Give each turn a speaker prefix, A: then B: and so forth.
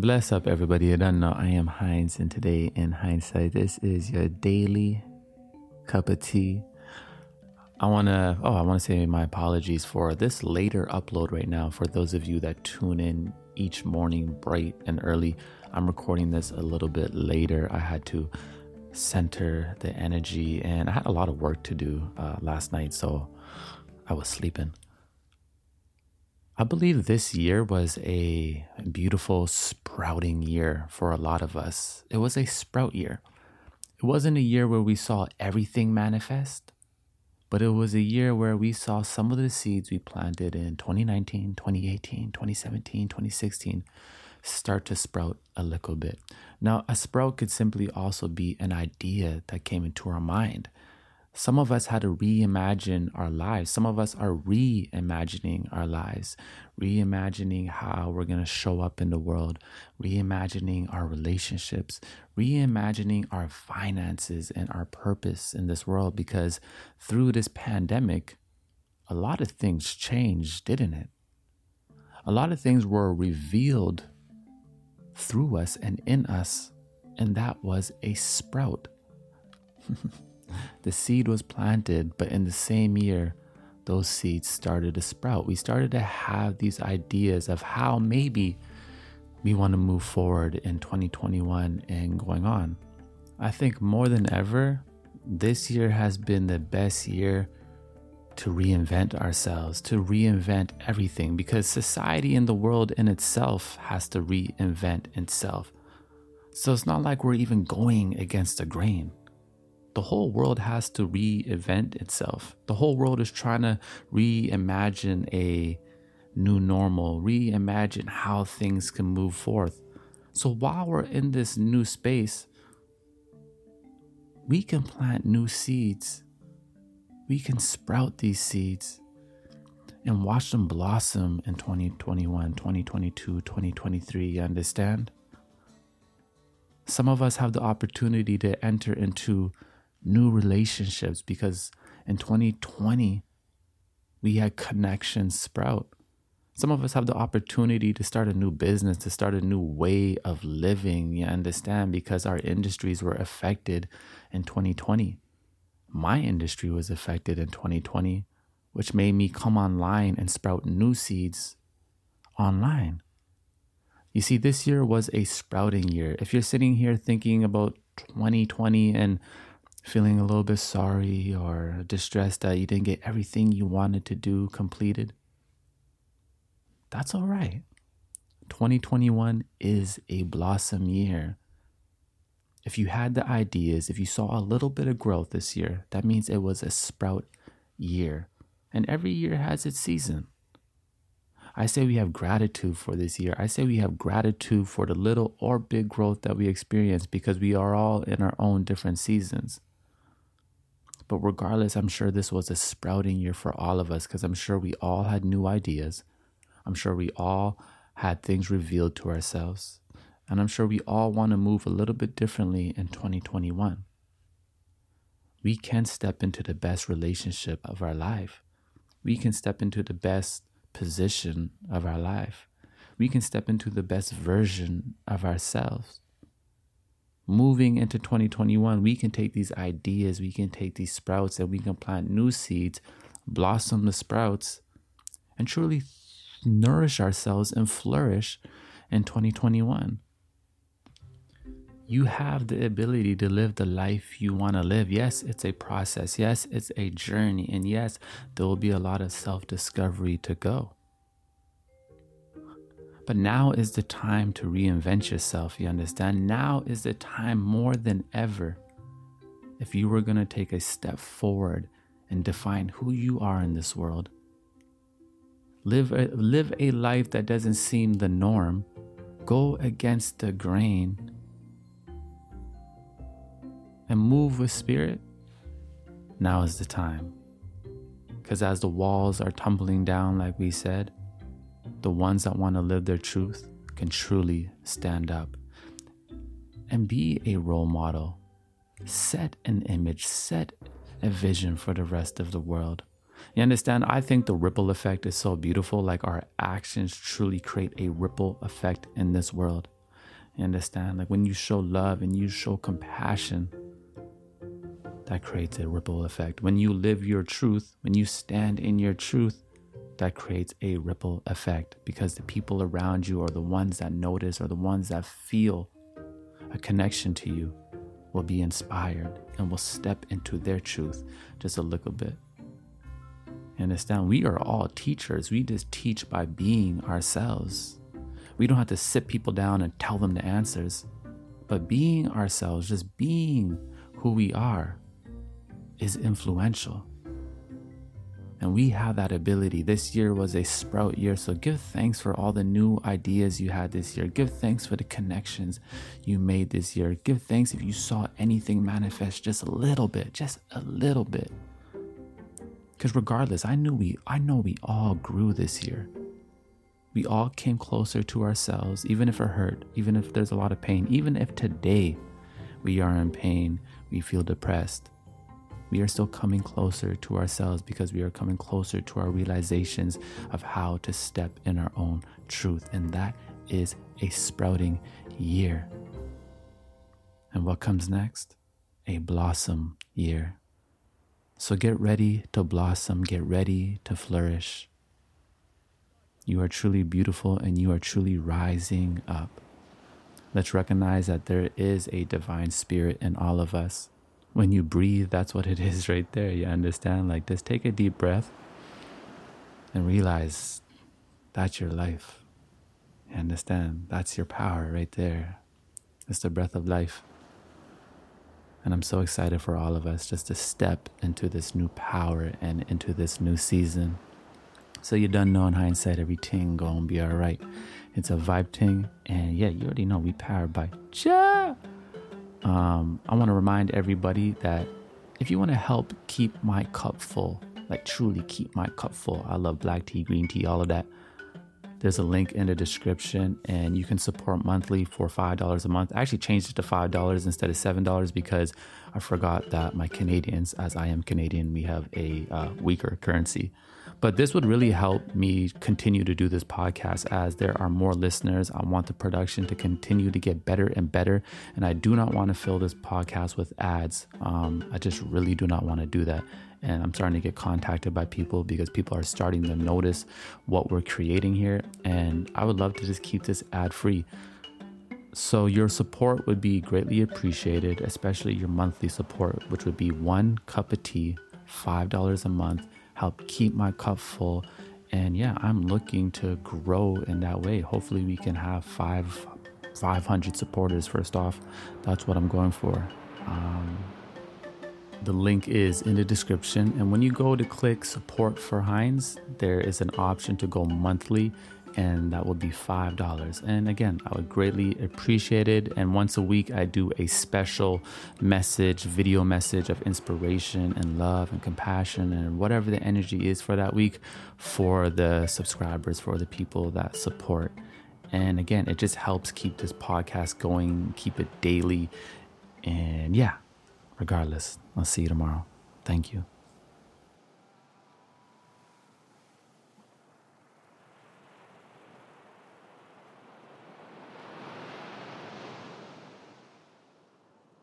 A: Bless up, everybody. You don't know. I am Heinz, and today in hindsight, this is your daily cup of tea. I want to, oh, I want to say my apologies for this later upload right now. For those of you that tune in each morning bright and early, I'm recording this a little bit later. I had to center the energy, and I had a lot of work to do uh, last night, so I was sleeping. I believe this year was a beautiful sprouting year for a lot of us. It was a sprout year. It wasn't a year where we saw everything manifest, but it was a year where we saw some of the seeds we planted in 2019, 2018, 2017, 2016 start to sprout a little bit. Now, a sprout could simply also be an idea that came into our mind some of us had to reimagine our lives. Some of us are reimagining our lives, reimagining how we're going to show up in the world, reimagining our relationships, reimagining our finances and our purpose in this world. Because through this pandemic, a lot of things changed, didn't it? A lot of things were revealed through us and in us, and that was a sprout. The seed was planted, but in the same year, those seeds started to sprout. We started to have these ideas of how maybe we want to move forward in 2021 and going on. I think more than ever, this year has been the best year to reinvent ourselves, to reinvent everything, because society and the world in itself has to reinvent itself. So it's not like we're even going against the grain the whole world has to reinvent itself. The whole world is trying to reimagine a new normal, reimagine how things can move forth. So while we're in this new space, we can plant new seeds. We can sprout these seeds and watch them blossom in 2021, 2022, 2023. You understand? Some of us have the opportunity to enter into new relationships because in 2020, we had connections sprout. Some of us have the opportunity to start a new business, to start a new way of living, you understand, because our industries were affected in 2020. My industry was affected in 2020, which made me come online and sprout new seeds online. You see, this year was a sprouting year. If you're sitting here thinking about 2020 and feeling a little bit sorry or distressed that you didn't get everything you wanted to do completed, that's all right. 2021 is a blossom year. If you had the ideas, if you saw a little bit of growth this year, that means it was a sprout year. And every year has its season. I say we have gratitude for this year. I say we have gratitude for the little or big growth that we experience because we are all in our own different seasons. But regardless, I'm sure this was a sprouting year for all of us because I'm sure we all had new ideas. I'm sure we all had things revealed to ourselves. And I'm sure we all want to move a little bit differently in 2021. We can step into the best relationship of our life. We can step into the best position of our life. We can step into the best version of ourselves moving into 2021, we can take these ideas, we can take these sprouts, and we can plant new seeds, blossom the sprouts, and truly nourish ourselves and flourish in 2021. You have the ability to live the life you want to live. Yes, it's a process. Yes, it's a journey. And yes, there will be a lot of self discovery to go. But now is the time to reinvent yourself, you understand? Now is the time more than ever. If you were going to take a step forward and define who you are in this world, live a, live a life that doesn't seem the norm, go against the grain, and move with spirit, now is the time. Because as the walls are tumbling down, like we said, the ones that want to live their truth can truly stand up and be a role model. Set an image, set a vision for the rest of the world. You understand? I think the ripple effect is so beautiful. Like our actions truly create a ripple effect in this world. You understand? Like when you show love and you show compassion, that creates a ripple effect. When you live your truth, when you stand in your truth, that creates a ripple effect because the people around you are the ones that notice or the ones that feel a connection to you will be inspired and will step into their truth just a little bit. Understand? We are all teachers. We just teach by being ourselves. We don't have to sit people down and tell them the answers, but being ourselves, just being who we are, is influential. And we have that ability. This year was a sprout year. So give thanks for all the new ideas you had this year. Give thanks for the connections you made this year. Give thanks if you saw anything manifest just a little bit, just a little bit. Because regardless, I knew we I know we all grew this year. We all came closer to ourselves, even if it hurt, even if there's a lot of pain, even if today we are in pain, we feel depressed we are still coming closer to ourselves because we are coming closer to our realizations of how to step in our own truth. And that is a sprouting year. And what comes next? A blossom year. So get ready to blossom, get ready to flourish. You are truly beautiful and you are truly rising up. Let's recognize that there is a divine spirit in all of us when you breathe, that's what it is right there. You understand? Like, just take a deep breath and realize that's your life. You understand? That's your power right there. It's the breath of life. And I'm so excited for all of us just to step into this new power and into this new season. So you done know in hindsight everything gonna be alright. It's a vibe thing, and yeah, you already know we powered by Cha. Um, I want to remind everybody that if you want to help keep my cup full, like truly keep my cup full, I love black tea, green tea, all of that. There's a link in the description, and you can support monthly for $5 a month. I actually changed it to $5 instead of $7 because I forgot that my Canadians, as I am Canadian, we have a uh, weaker currency. But this would really help me continue to do this podcast as there are more listeners. I want the production to continue to get better and better. And I do not want to fill this podcast with ads. Um, I just really do not want to do that. And I'm starting to get contacted by people because people are starting to notice what we're creating here. And I would love to just keep this ad free. So, your support would be greatly appreciated, especially your monthly support, which would be one cup of tea, $5 a month help keep my cup full. And yeah, I'm looking to grow in that way. Hopefully, we can have five, 500 supporters first off. That's what I'm going for. Um, the link is in the description. And when you go to click support for Heinz, there is an option to go monthly and that will be $5. And again, I would greatly appreciate it. And once a week, I do a special message, video message of inspiration and love and compassion and whatever the energy is for that week for the subscribers, for the people that support. And again, it just helps keep this podcast going, keep it daily. And yeah, regardless, I'll see you tomorrow. Thank you.